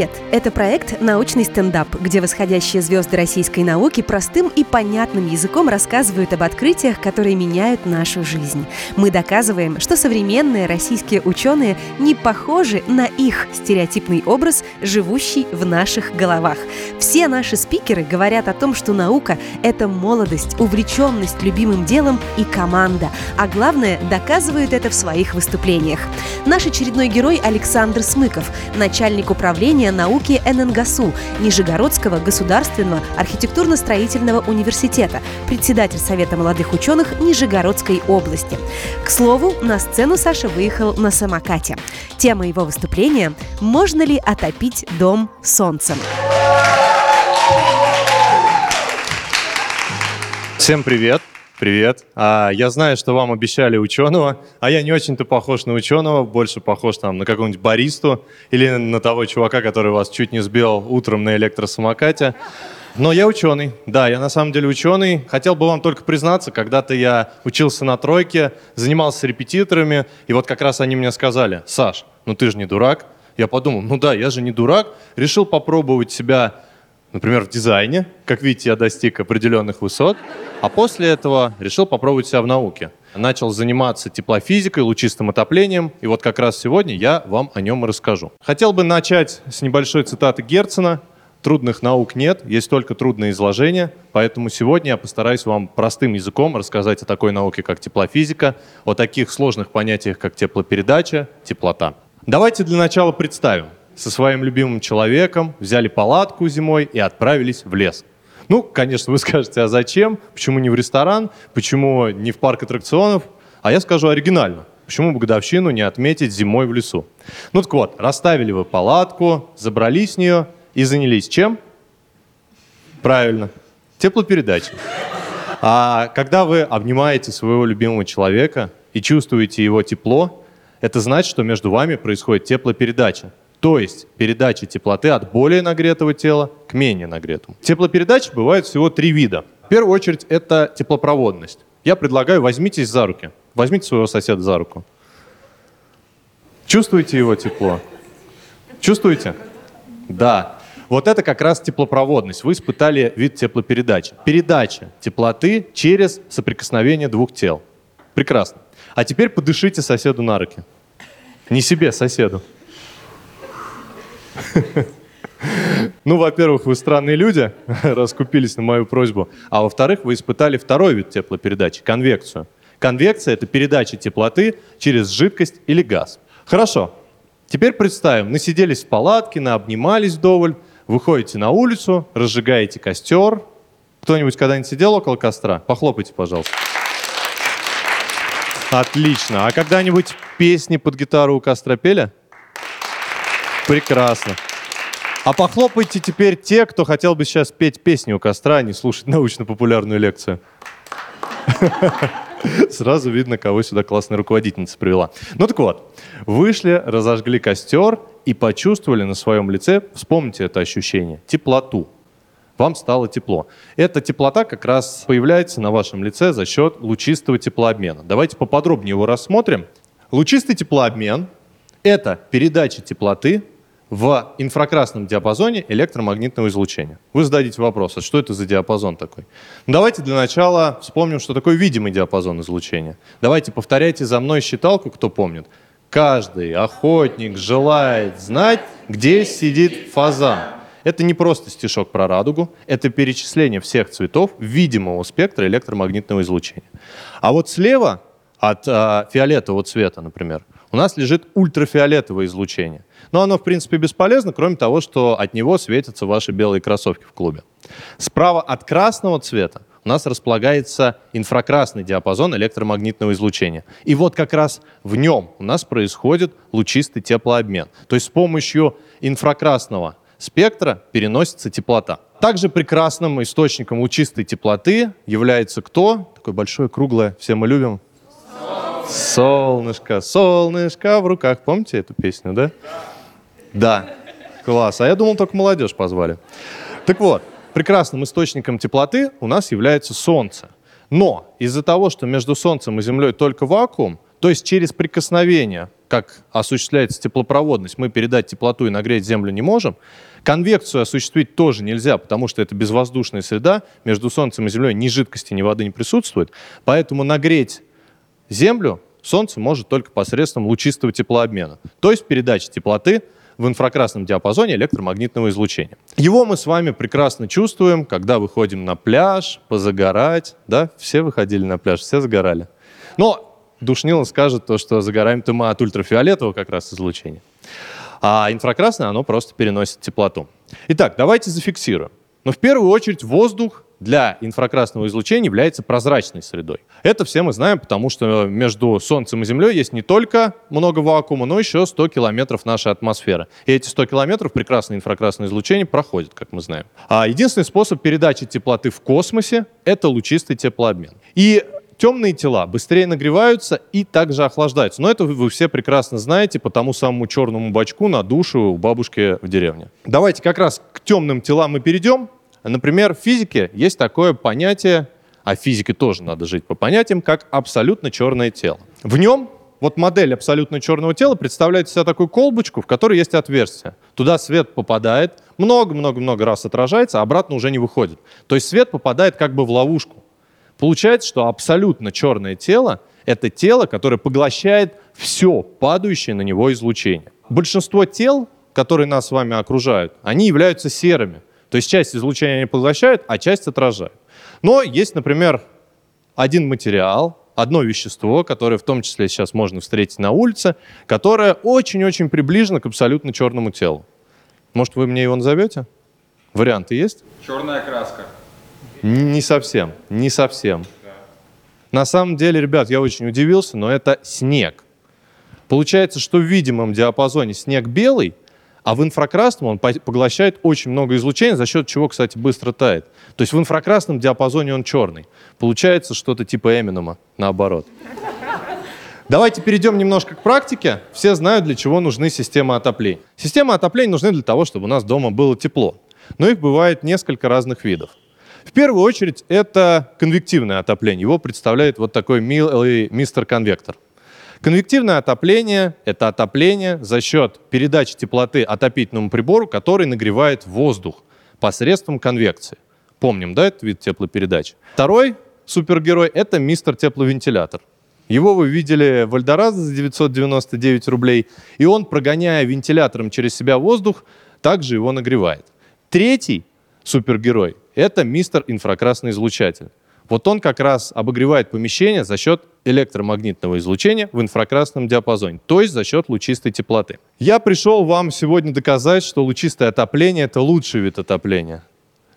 Привет! Это проект «Научный стендап», где восходящие звезды российской науки простым и понятным языком рассказывают об открытиях, которые меняют нашу жизнь. Мы доказываем, что современные российские ученые не похожи на их стереотипный образ, живущий в наших головах. Все наши спикеры говорят о том, что наука — это молодость, увлеченность любимым делом и команда. А главное, доказывают это в своих выступлениях. Наш очередной герой Александр Смыков, начальник управления управления науки ННГСУ Нижегородского государственного архитектурно-строительного университета, председатель Совета молодых ученых Нижегородской области. К слову, на сцену Саша выехал на самокате. Тема его выступления – «Можно ли отопить дом солнцем?» Всем привет! Привет. А, я знаю, что вам обещали ученого, а я не очень-то похож на ученого, больше похож там на какого-нибудь баристу или на того чувака, который вас чуть не сбил утром на электросамокате. Но я ученый. Да, я на самом деле ученый. Хотел бы вам только признаться, когда-то я учился на тройке, занимался репетиторами, и вот как раз они мне сказали, Саш, ну ты же не дурак. Я подумал, ну да, я же не дурак. Решил попробовать себя например, в дизайне. Как видите, я достиг определенных высот. А после этого решил попробовать себя в науке. Начал заниматься теплофизикой, лучистым отоплением. И вот как раз сегодня я вам о нем и расскажу. Хотел бы начать с небольшой цитаты Герцена. Трудных наук нет, есть только трудные изложения, поэтому сегодня я постараюсь вам простым языком рассказать о такой науке, как теплофизика, о таких сложных понятиях, как теплопередача, теплота. Давайте для начала представим со своим любимым человеком, взяли палатку зимой и отправились в лес. Ну, конечно, вы скажете, а зачем? Почему не в ресторан? Почему не в парк аттракционов? А я скажу оригинально. Почему бы годовщину не отметить зимой в лесу? Ну так вот, расставили вы палатку, забрались в нее и занялись чем? Правильно, теплопередачей. А когда вы обнимаете своего любимого человека и чувствуете его тепло, это значит, что между вами происходит теплопередача. То есть передача теплоты от более нагретого тела к менее нагретому. Теплопередачи бывают всего три вида. В первую очередь это теплопроводность. Я предлагаю, возьмитесь за руки. Возьмите своего соседа за руку. Чувствуете его тепло? Чувствуете? Да. Вот это как раз теплопроводность. Вы испытали вид теплопередачи. Передача теплоты через соприкосновение двух тел. Прекрасно. А теперь подышите соседу на руки. Не себе, соседу. Ну, во-первых, вы странные люди, раскупились на мою просьбу. А во-вторых, вы испытали второй вид теплопередачи – конвекцию. Конвекция – это передача теплоты через жидкость или газ. Хорошо. Теперь представим, насиделись в палатке, наобнимались вдоволь, выходите на улицу, разжигаете костер. Кто-нибудь когда-нибудь сидел около костра? Похлопайте, пожалуйста. Отлично. А когда-нибудь песни под гитару у костра пели? Прекрасно. А похлопайте теперь те, кто хотел бы сейчас петь песни у костра, а не слушать научно-популярную лекцию. Сразу видно, кого сюда классная руководительница привела. Ну так вот, вышли, разожгли костер и почувствовали на своем лице, вспомните это ощущение, теплоту. Вам стало тепло. Эта теплота как раз появляется на вашем лице за счет лучистого теплообмена. Давайте поподробнее его рассмотрим. Лучистый теплообмен – это передача теплоты в инфракрасном диапазоне электромагнитного излучения. Вы зададите вопрос, а что это за диапазон такой? Ну, давайте для начала вспомним, что такое видимый диапазон излучения. Давайте повторяйте за мной считалку, кто помнит. Каждый охотник желает знать, где сидит фазан. Это не просто стишок про радугу, это перечисление всех цветов видимого спектра электромагнитного излучения. А вот слева от э, фиолетового цвета, например, у нас лежит ультрафиолетовое излучение. Но оно, в принципе, бесполезно, кроме того, что от него светятся ваши белые кроссовки в клубе. Справа от красного цвета у нас располагается инфракрасный диапазон электромагнитного излучения. И вот как раз в нем у нас происходит лучистый теплообмен. То есть с помощью инфракрасного спектра переносится теплота. Также прекрасным источником лучистой теплоты является кто? Такое большое, круглое, все мы любим. Солнышко, солнышко в руках. Помните эту песню, да? Да. Класс. А я думал, только молодежь позвали. Так вот, прекрасным источником теплоты у нас является Солнце. Но из-за того, что между Солнцем и Землей только вакуум, то есть через прикосновение как осуществляется теплопроводность, мы передать теплоту и нагреть землю не можем. Конвекцию осуществить тоже нельзя, потому что это безвоздушная среда, между Солнцем и Землей ни жидкости, ни воды не присутствует. Поэтому нагреть Землю Солнце может только посредством лучистого теплообмена, то есть передачи теплоты в инфракрасном диапазоне электромагнитного излучения. Его мы с вами прекрасно чувствуем, когда выходим на пляж, позагорать. Да, все выходили на пляж, все загорали. Но душнило скажет то, что загораем-то мы от ультрафиолетового как раз излучения. А инфракрасное, оно просто переносит теплоту. Итак, давайте зафиксируем. Но в первую очередь воздух для инфракрасного излучения является прозрачной средой. Это все мы знаем, потому что между Солнцем и Землей есть не только много вакуума, но еще 100 километров нашей атмосферы. И эти 100 километров прекрасное инфракрасное излучение проходит, как мы знаем. А единственный способ передачи теплоты в космосе — это лучистый теплообмен. И темные тела быстрее нагреваются и также охлаждаются. Но это вы все прекрасно знаете по тому самому черному бачку на душу у бабушки в деревне. Давайте как раз к темным телам мы перейдем. Например, в физике есть такое понятие, а в физике тоже надо жить по понятиям, как абсолютно черное тело. В нем вот модель абсолютно черного тела представляет себя такую колбочку, в которой есть отверстие. Туда свет попадает, много-много-много раз отражается, а обратно уже не выходит. То есть свет попадает как бы в ловушку. Получается, что абсолютно черное тело — это тело, которое поглощает все падающее на него излучение. Большинство тел, которые нас с вами окружают, они являются серыми. То есть часть излучения они поглощают, а часть отражают. Но есть, например, один материал, одно вещество, которое в том числе сейчас можно встретить на улице, которое очень-очень приближено к абсолютно черному телу. Может, вы мне его назовете? Варианты есть? Черная краска. Не совсем, не совсем. Да. На самом деле, ребят, я очень удивился, но это снег. Получается, что в видимом диапазоне снег белый, а в инфракрасном он поглощает очень много излучения, за счет чего, кстати, быстро тает. То есть в инфракрасном диапазоне он черный. Получается что-то типа Эминема, наоборот. Давайте перейдем немножко к практике. Все знают, для чего нужны системы отопления. Системы отопления нужны для того, чтобы у нас дома было тепло. Но их бывает несколько разных видов. В первую очередь это конвективное отопление. Его представляет вот такой милый мистер конвектор. Конвективное отопление – это отопление за счет передачи теплоты отопительному прибору, который нагревает воздух посредством конвекции. Помним, да, этот вид теплопередачи? Второй супергерой – это мистер тепловентилятор. Его вы видели в Альдорадо за 999 рублей, и он, прогоняя вентилятором через себя воздух, также его нагревает. Третий супергерой – это мистер инфракрасный излучатель. Вот он как раз обогревает помещение за счет электромагнитного излучения в инфракрасном диапазоне, то есть за счет лучистой теплоты. Я пришел вам сегодня доказать, что лучистое отопление – это лучший вид отопления.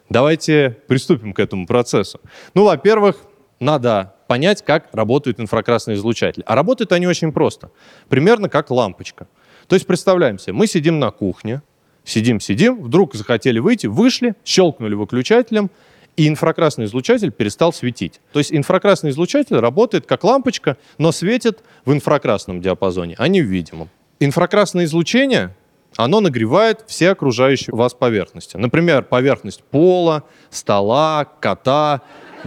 Давайте приступим к этому процессу. Ну, во-первых, надо понять, как работают инфракрасные излучатели. А работают они очень просто. Примерно как лампочка. То есть представляем себе, мы сидим на кухне, сидим-сидим, вдруг захотели выйти, вышли, щелкнули выключателем – и инфракрасный излучатель перестал светить. То есть инфракрасный излучатель работает как лампочка, но светит в инфракрасном диапазоне, а не в видимом. Инфракрасное излучение, оно нагревает все окружающие вас поверхности. Например, поверхность пола, стола, кота,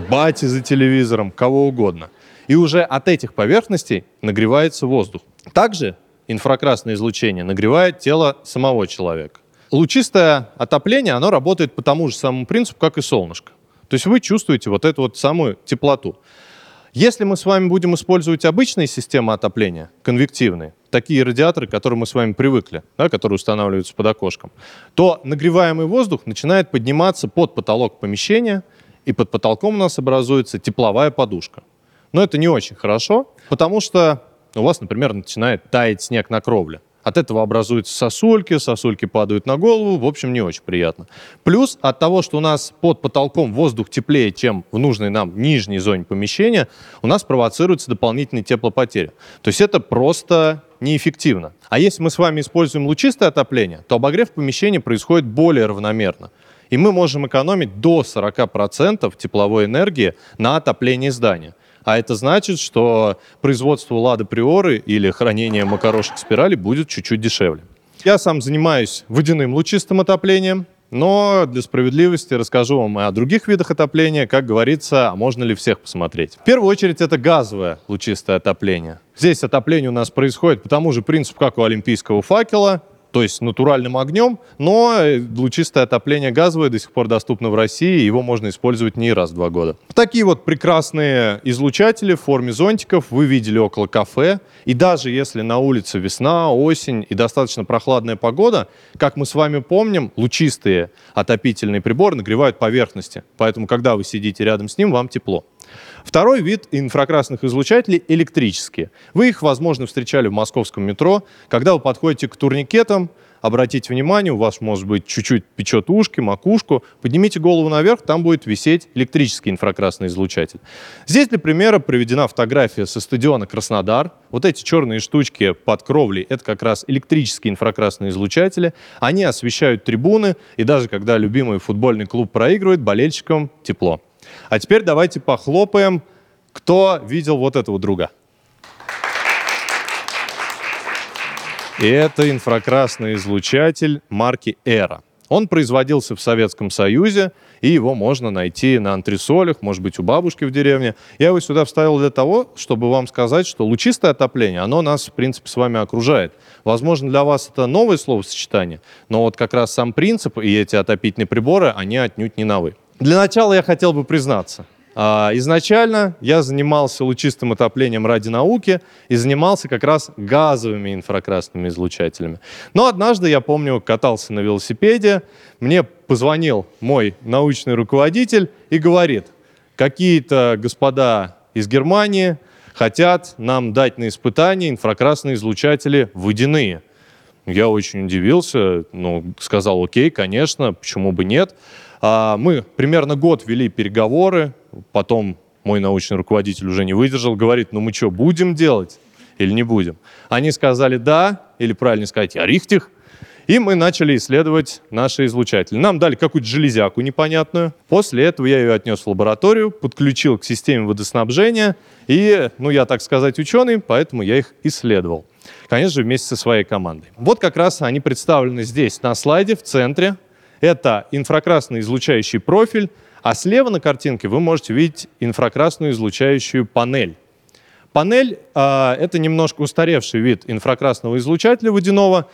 бати за телевизором, кого угодно. И уже от этих поверхностей нагревается воздух. Также инфракрасное излучение нагревает тело самого человека. Лучистое отопление, оно работает по тому же самому принципу, как и солнышко. То есть вы чувствуете вот эту вот самую теплоту. Если мы с вами будем использовать обычные системы отопления, конвективные, такие радиаторы, к которым мы с вами привыкли, да, которые устанавливаются под окошком, то нагреваемый воздух начинает подниматься под потолок помещения, и под потолком у нас образуется тепловая подушка. Но это не очень хорошо, потому что у вас, например, начинает таять снег на кровле. От этого образуются сосульки, сосульки падают на голову, в общем, не очень приятно. Плюс от того, что у нас под потолком воздух теплее, чем в нужной нам нижней зоне помещения, у нас провоцируется дополнительные теплопотери. То есть это просто неэффективно. А если мы с вами используем лучистое отопление, то обогрев помещения происходит более равномерно. И мы можем экономить до 40% тепловой энергии на отоплении здания. А это значит, что производство лады приоры или хранение макарошек спирали будет чуть-чуть дешевле. Я сам занимаюсь водяным лучистым отоплением. но для справедливости расскажу вам о других видах отопления. Как говорится, а можно ли всех посмотреть? В первую очередь это газовое лучистое отопление. Здесь отопление у нас происходит по тому же принципу, как у олимпийского факела то есть натуральным огнем, но э, лучистое отопление газовое до сих пор доступно в России, его можно использовать не раз в два года. Такие вот прекрасные излучатели в форме зонтиков вы видели около кафе, и даже если на улице весна, осень и достаточно прохладная погода, как мы с вами помним, лучистые отопительные приборы нагревают поверхности, поэтому когда вы сидите рядом с ним, вам тепло. Второй вид инфракрасных излучателей – электрические. Вы их, возможно, встречали в московском метро. Когда вы подходите к турникетам, обратите внимание, у вас, может быть, чуть-чуть печет ушки, макушку, поднимите голову наверх, там будет висеть электрический инфракрасный излучатель. Здесь для примера приведена фотография со стадиона Краснодар. Вот эти черные штучки под кровлей – это как раз электрические инфракрасные излучатели. Они освещают трибуны, и даже когда любимый футбольный клуб проигрывает, болельщикам тепло. А теперь давайте похлопаем, кто видел вот этого друга. И это инфракрасный излучатель марки Эра. Он производился в Советском Союзе, и его можно найти на антресолях, может быть, у бабушки в деревне. Я его сюда вставил для того, чтобы вам сказать, что лучистое отопление, оно нас, в принципе, с вами окружает. Возможно, для вас это новое словосочетание, но вот как раз сам принцип и эти отопительные приборы, они отнюдь не новые. Для начала я хотел бы признаться. А, изначально я занимался лучистым отоплением ради науки и занимался как раз газовыми инфракрасными излучателями. Но однажды, я помню, катался на велосипеде, мне позвонил мой научный руководитель и говорит, какие-то господа из Германии хотят нам дать на испытание инфракрасные излучатели водяные. Я очень удивился, ну, сказал, окей, конечно, почему бы нет. А, мы примерно год вели переговоры, потом мой научный руководитель уже не выдержал, говорит, ну мы что, будем делать или не будем? Они сказали да, или правильно сказать, я рихтих. И мы начали исследовать наши излучатели. Нам дали какую-то железяку непонятную. После этого я ее отнес в лабораторию, подключил к системе водоснабжения. И, ну, я, так сказать, ученый, поэтому я их исследовал. Конечно же, вместе со своей командой. Вот как раз они представлены здесь на слайде в центре. Это инфракрасный излучающий профиль, а слева на картинке вы можете видеть инфракрасную излучающую панель. Панель э, это немножко устаревший вид инфракрасного излучателя водяного.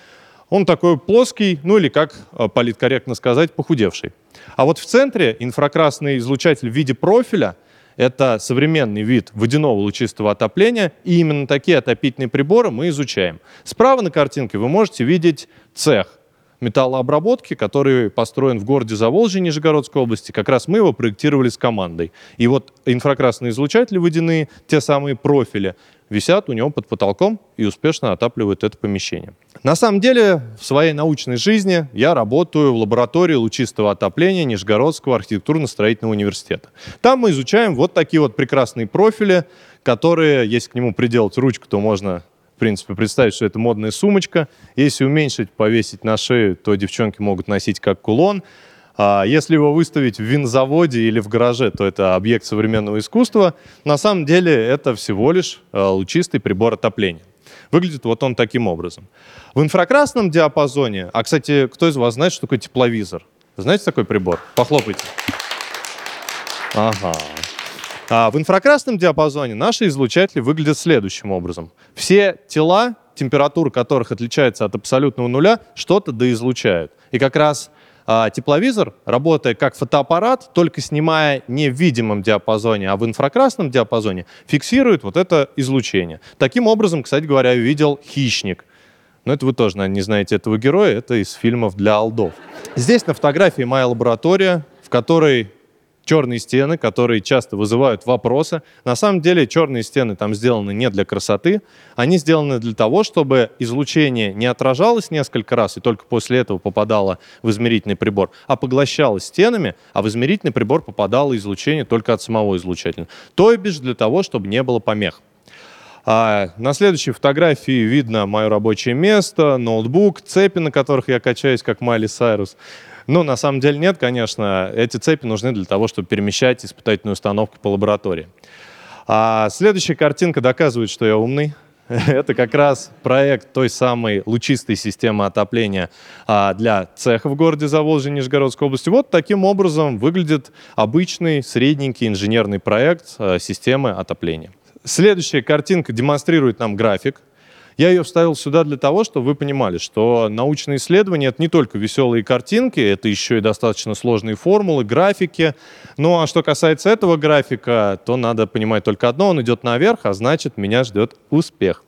Он такой плоский, ну или, как а, политкорректно сказать, похудевший. А вот в центре инфракрасный излучатель в виде профиля — это современный вид водяного лучистого отопления, и именно такие отопительные приборы мы изучаем. Справа на картинке вы можете видеть цех металлообработки, который построен в городе Заволжье Нижегородской области. Как раз мы его проектировали с командой. И вот инфракрасные излучатели водяные, те самые профили, висят у него под потолком и успешно отапливают это помещение. На самом деле, в своей научной жизни я работаю в лаборатории лучистого отопления Нижегородского архитектурно-строительного университета. Там мы изучаем вот такие вот прекрасные профили, которые, если к нему приделать ручку, то можно принципе, представить, что это модная сумочка. Если уменьшить, повесить на шею, то девчонки могут носить как кулон. А если его выставить в винзаводе или в гараже, то это объект современного искусства. На самом деле это всего лишь а, лучистый прибор отопления. Выглядит вот он таким образом. В инфракрасном диапазоне, а, кстати, кто из вас знает, что такое тепловизор? Знаете такой прибор? Похлопайте. Ага. А в инфракрасном диапазоне наши излучатели выглядят следующим образом. Все тела, температура которых отличается от абсолютного нуля, что-то доизлучают. И как раз а, тепловизор, работая как фотоаппарат, только снимая не в видимом диапазоне, а в инфракрасном диапазоне, фиксирует вот это излучение. Таким образом, кстати говоря, видел «Хищник». Но это вы тоже, наверное, не знаете этого героя, это из фильмов для алдов. Здесь на фотографии моя лаборатория, в которой черные стены, которые часто вызывают вопросы. На самом деле черные стены там сделаны не для красоты, они сделаны для того, чтобы излучение не отражалось несколько раз и только после этого попадало в измерительный прибор, а поглощалось стенами, а в измерительный прибор попадало излучение только от самого излучателя. То и бишь для того, чтобы не было помех. А на следующей фотографии видно мое рабочее место, ноутбук, цепи, на которых я качаюсь, как Майли Сайрус. Ну, на самом деле нет, конечно. Эти цепи нужны для того, чтобы перемещать испытательную установку по лаборатории. А следующая картинка доказывает, что я умный. Это как раз проект той самой лучистой системы отопления а, для цеха в городе Заволжье Нижегородской области. Вот таким образом выглядит обычный средненький инженерный проект а, системы отопления. Следующая картинка демонстрирует нам график я ее вставил сюда для того, чтобы вы понимали, что научные исследования — это не только веселые картинки, это еще и достаточно сложные формулы, графики. Ну а что касается этого графика, то надо понимать только одно, он идет наверх, а значит, меня ждет успех.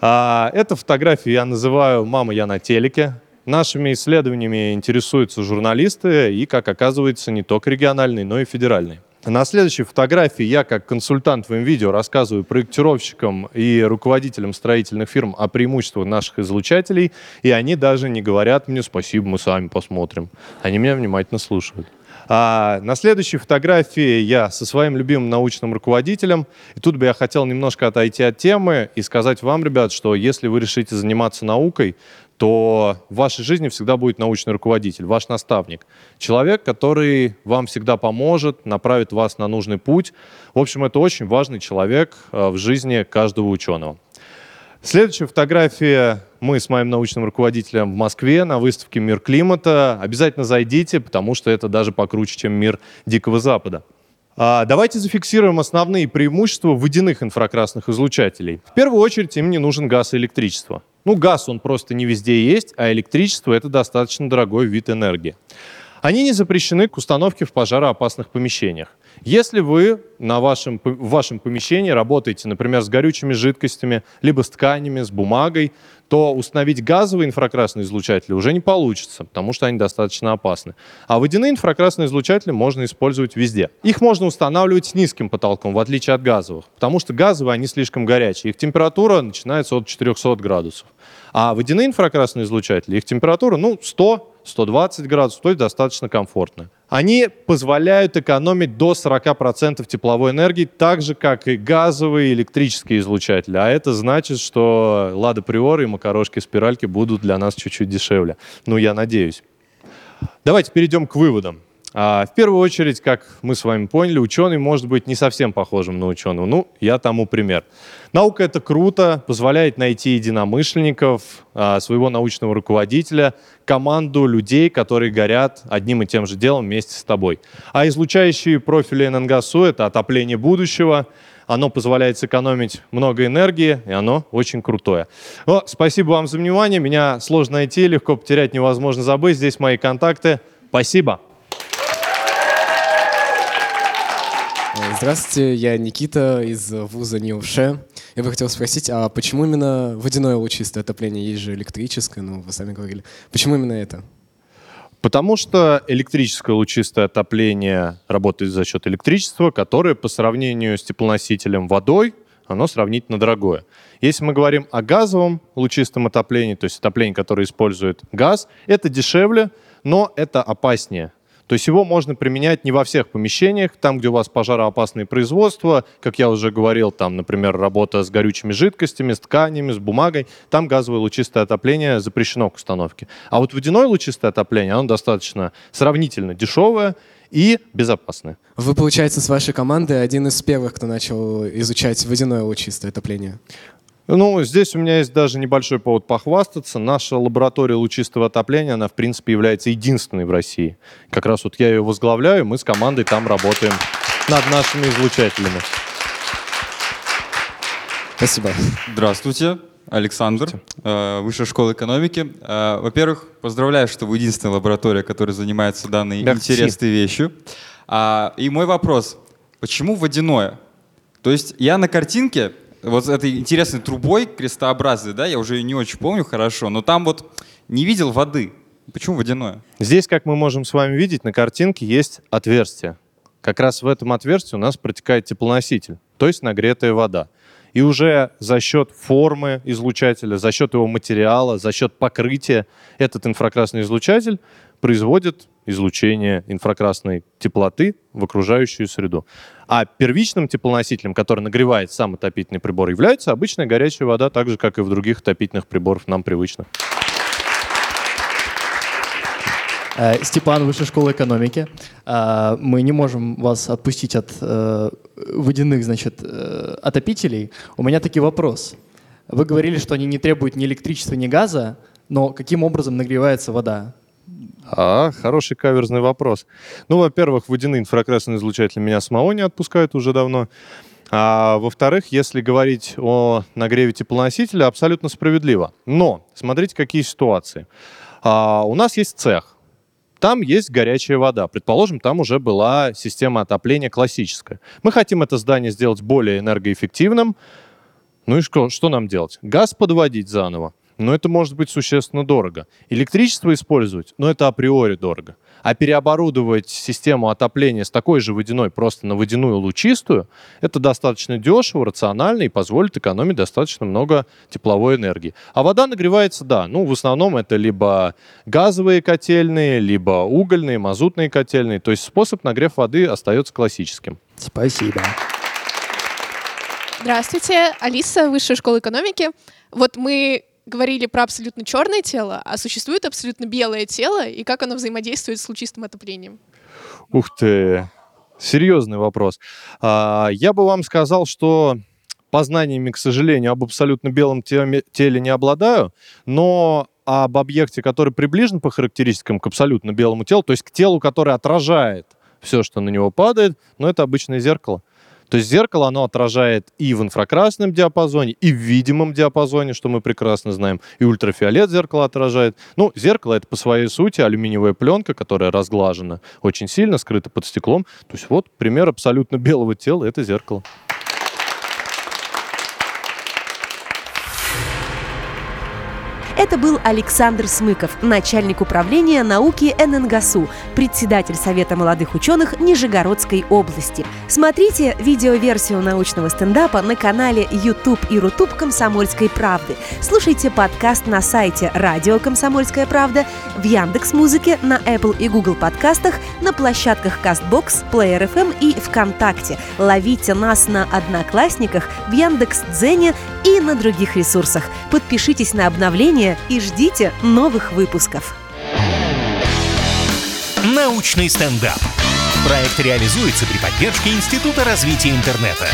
А, эту фотографию я называю «Мама, я на телеке». Нашими исследованиями интересуются журналисты и, как оказывается, не только региональные, но и федеральные. На следующей фотографии я, как консультант в видео, рассказываю проектировщикам и руководителям строительных фирм о преимуществах наших излучателей, и они даже не говорят мне «спасибо, мы сами посмотрим». Они меня внимательно слушают. А на следующей фотографии я со своим любимым научным руководителем. И тут бы я хотел немножко отойти от темы и сказать вам, ребят, что если вы решите заниматься наукой, то в вашей жизни всегда будет научный руководитель, ваш наставник. Человек, который вам всегда поможет, направит вас на нужный путь. В общем, это очень важный человек э, в жизни каждого ученого. Следующая фотография. Мы с моим научным руководителем в Москве на выставке «Мир климата». Обязательно зайдите, потому что это даже покруче, чем мир Дикого Запада. А, давайте зафиксируем основные преимущества водяных инфракрасных излучателей. В первую очередь им не нужен газ и электричество. Ну, газ, он просто не везде есть, а электричество — это достаточно дорогой вид энергии. Они не запрещены к установке в пожароопасных помещениях. Если вы на вашем, в вашем помещении работаете, например, с горючими жидкостями, либо с тканями, с бумагой, то установить газовые инфракрасные излучатели уже не получится, потому что они достаточно опасны. А водяные инфракрасные излучатели можно использовать везде. Их можно устанавливать с низким потолком, в отличие от газовых, потому что газовые, они слишком горячие. Их температура начинается от 400 градусов. А водяные инфракрасные излучатели, их температура, ну, 100 120 градусов, то есть достаточно комфортно. Они позволяют экономить до 40% тепловой энергии, так же, как и газовые электрические излучатели. А это значит, что Лада Приора и макарошки-спиральки будут для нас чуть-чуть дешевле. Ну, я надеюсь. Давайте перейдем к выводам. А, в первую очередь, как мы с вами поняли, ученый может быть не совсем похожим на ученого. Ну, я тому пример. Наука — это круто, позволяет найти единомышленников, а, своего научного руководителя, команду людей, которые горят одним и тем же делом вместе с тобой. А излучающие профили ННГСУ — это отопление будущего, оно позволяет сэкономить много энергии, и оно очень крутое. О, спасибо вам за внимание. Меня сложно найти, легко потерять, невозможно забыть. Здесь мои контакты. Спасибо. Здравствуйте, я Никита из вуза НИУШЕ. Я бы хотел спросить, а почему именно водяное лучистое отопление? Есть же электрическое, ну, вы сами говорили. Почему именно это? Потому что электрическое лучистое отопление работает за счет электричества, которое по сравнению с теплоносителем водой, оно сравнительно дорогое. Если мы говорим о газовом лучистом отоплении, то есть отоплении, которое использует газ, это дешевле, но это опаснее. То есть его можно применять не во всех помещениях, там, где у вас пожароопасные производства, как я уже говорил, там, например, работа с горючими жидкостями, с тканями, с бумагой, там газовое лучистое отопление запрещено к установке. А вот водяное лучистое отопление, оно достаточно сравнительно дешевое, и безопасное. Вы, получается, с вашей командой один из первых, кто начал изучать водяное лучистое отопление? Ну, здесь у меня есть даже небольшой повод похвастаться. Наша лаборатория лучистого отопления, она, в принципе, является единственной в России. Как раз вот я ее возглавляю, мы с командой там работаем над нашими излучателями. Спасибо. Здравствуйте. Александр, э, Высшая школа экономики. Э, во-первых, поздравляю, что вы единственная лаборатория, которая занимается данной Merci. интересной вещью. А, и мой вопрос, почему водяное? То есть я на картинке вот этой интересной трубой крестообразной, да, я уже не очень помню хорошо, но там вот не видел воды. Почему водяное? Здесь, как мы можем с вами видеть, на картинке есть отверстие. Как раз в этом отверстии у нас протекает теплоноситель, то есть нагретая вода. И уже за счет формы излучателя, за счет его материала, за счет покрытия этот инфракрасный излучатель производит излучение инфракрасной теплоты в окружающую среду. А первичным теплоносителем, который нагревает сам отопительный прибор, является обычная горячая вода, так же, как и в других отопительных приборах нам привычных. Э, Степан, Высшая школа экономики. Э, мы не можем вас отпустить от э, водяных, значит, отопителей. У меня таки вопрос. Вы говорили, что они не требуют ни электричества, ни газа, но каким образом нагревается вода? А, хороший каверзный вопрос. Ну, во-первых, водяные инфракрасные излучатели меня самого не отпускают уже давно. А во-вторых, если говорить о нагреве теплоносителя, абсолютно справедливо. Но смотрите, какие ситуации. А, у нас есть цех. Там есть горячая вода. Предположим, там уже была система отопления классическая. Мы хотим это здание сделать более энергоэффективным. Ну и что, что нам делать? Газ подводить заново но это может быть существенно дорого. Электричество использовать, но это априори дорого. А переоборудовать систему отопления с такой же водяной просто на водяную лучистую, это достаточно дешево, рационально и позволит экономить достаточно много тепловой энергии. А вода нагревается, да, ну в основном это либо газовые котельные, либо угольные, мазутные котельные. То есть способ нагрев воды остается классическим. Спасибо. Здравствуйте, Алиса, Высшая школа экономики. Вот мы говорили про абсолютно черное тело, а существует абсолютно белое тело, и как оно взаимодействует с лучистым отоплением? Ух ты, серьезный вопрос. А, я бы вам сказал, что познаниями, к сожалению, об абсолютно белом теле не обладаю, но об объекте, который приближен по характеристикам к абсолютно белому телу, то есть к телу, которое отражает все, что на него падает, но это обычное зеркало. То есть зеркало, оно отражает и в инфракрасном диапазоне, и в видимом диапазоне, что мы прекрасно знаем, и ультрафиолет зеркало отражает. Ну, зеркало — это по своей сути алюминиевая пленка, которая разглажена очень сильно, скрыта под стеклом. То есть вот пример абсолютно белого тела — это зеркало. Это был Александр Смыков, начальник управления науки ННГСУ, председатель Совета молодых ученых Нижегородской области. Смотрите видеоверсию научного стендапа на канале YouTube и Рутуб «Комсомольской правды». Слушайте подкаст на сайте «Радио Комсомольская правда», в Яндекс Музыке, на Apple и Google подкастах, на площадках CastBox, Player FM и ВКонтакте. Ловите нас на Одноклассниках, в Яндекс Дзене и на других ресурсах. Подпишитесь на обновления и ждите новых выпусков. Научный стендап. Проект реализуется при поддержке Института развития интернета.